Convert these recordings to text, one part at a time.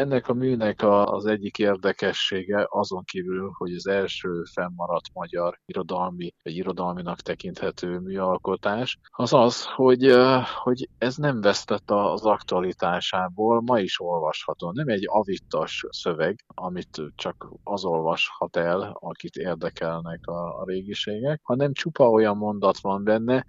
Ennek a műnek az egyik érdekessége azon kívül, hogy az első fennmaradt magyar irodalmi, vagy irodalminak tekinthető műalkotás, az az, hogy, hogy ez nem vesztett az aktualitásából, ma is olvasható. Nem egy avittas szöveg, amit csak az olvashat el, akit érdekelnek a, a régiségek, hanem csupa olyan mondat van benne,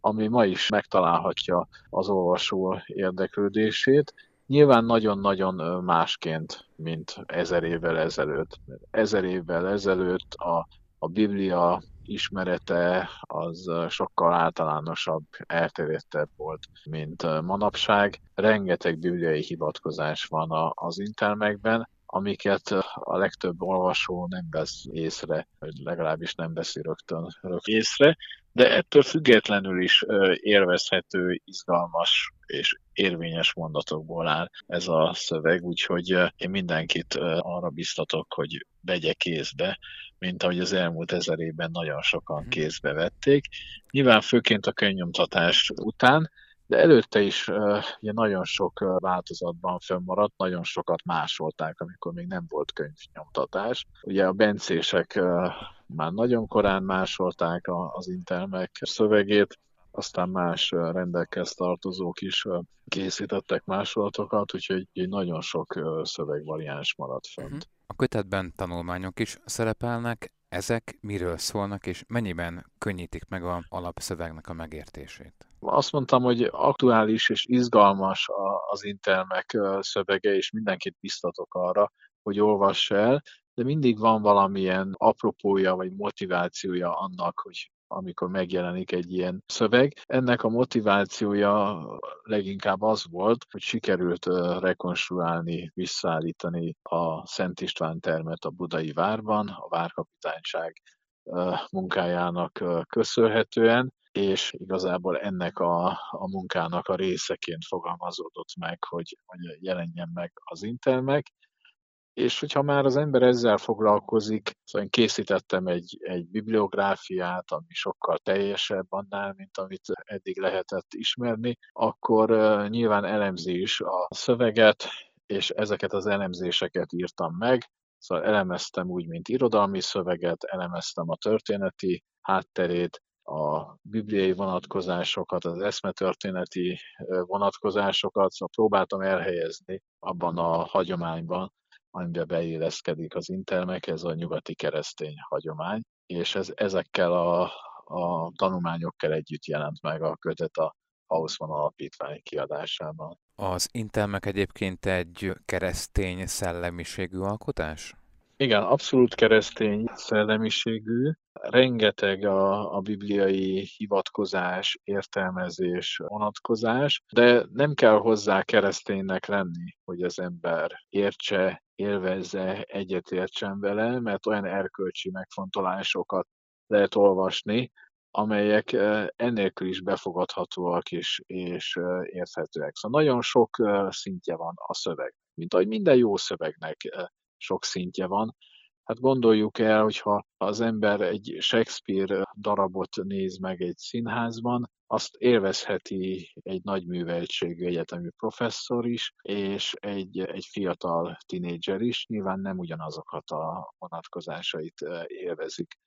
ami ma is megtalálhatja az olvasó érdeklődését, Nyilván nagyon-nagyon másként, mint ezer évvel ezelőtt. Ezer évvel ezelőtt a, a Biblia ismerete az sokkal általánosabb, elterjedtebb volt, mint manapság. Rengeteg bibliai hivatkozás van az intermekben, amiket a legtöbb olvasó nem vesz észre, vagy legalábbis nem veszi rögtön, rögtön észre, de ettől függetlenül is élvezhető, izgalmas és érvényes mondatokból áll ez a szöveg, úgyhogy én mindenkit arra biztatok, hogy vegye kézbe, mint ahogy az elmúlt ezer évben nagyon sokan mhm. kézbe vették. Nyilván főként a könyvnyomtatás után, de előtte is ugye nagyon sok változatban fönnmaradt, nagyon sokat másolták, amikor még nem volt könyvnyomtatás. Ugye a bencések már nagyon korán másolták az Intelmek szövegét, aztán más rendekhez tartozók is készítettek másolatokat, úgyhogy nagyon sok szövegvariáns maradt fent. Mhm. A kötetben tanulmányok is szerepelnek, ezek miről szólnak, és mennyiben könnyítik meg a alapszövegnek a megértését? Azt mondtam, hogy aktuális és izgalmas az Intelmek szövege, és mindenkit biztatok arra, hogy olvass el, de mindig van valamilyen apropója vagy motivációja annak, hogy amikor megjelenik egy ilyen szöveg. Ennek a motivációja leginkább az volt, hogy sikerült rekonstruálni, visszaállítani a Szent István termet a budai várban, a várkapitányság munkájának köszönhetően, és igazából ennek a, a munkának a részeként fogalmazódott meg, hogy, hogy jelenjen meg az Intelmek, és hogyha már az ember ezzel foglalkozik, szóval én készítettem egy, egy bibliográfiát, ami sokkal teljesebb annál, mint amit eddig lehetett ismerni, akkor nyilván elemzi is a szöveget, és ezeket az elemzéseket írtam meg, Szóval elemeztem úgy, mint irodalmi szöveget, elemeztem a történeti hátterét, a bibliai vonatkozásokat, az eszmetörténeti vonatkozásokat, szóval próbáltam elhelyezni abban a hagyományban, amiben beilleszkedik az intelmek, ez a nyugati keresztény hagyomány, és ez, ezekkel a, a tanulmányokkal együtt jelent meg a kötet a Hausmann Alapítvány kiadásában. Az intelmek egyébként egy keresztény szellemiségű alkotás? Igen, abszolút keresztény szellemiségű. Rengeteg a, a bibliai hivatkozás, értelmezés, vonatkozás, de nem kell hozzá kereszténynek lenni, hogy az ember értse, élvezze, egyetértsen vele, mert olyan erkölcsi megfontolásokat lehet olvasni, amelyek ennélkül is befogadhatóak és, és érthetőek. Szóval nagyon sok szintje van a szöveg, mint ahogy minden jó szövegnek sok szintje van. Hát gondoljuk el, hogyha az ember egy Shakespeare darabot néz meg egy színházban, azt élvezheti egy nagy műveltségű egyetemi professzor is, és egy, egy fiatal tinédzser is, nyilván nem ugyanazokat a vonatkozásait élvezik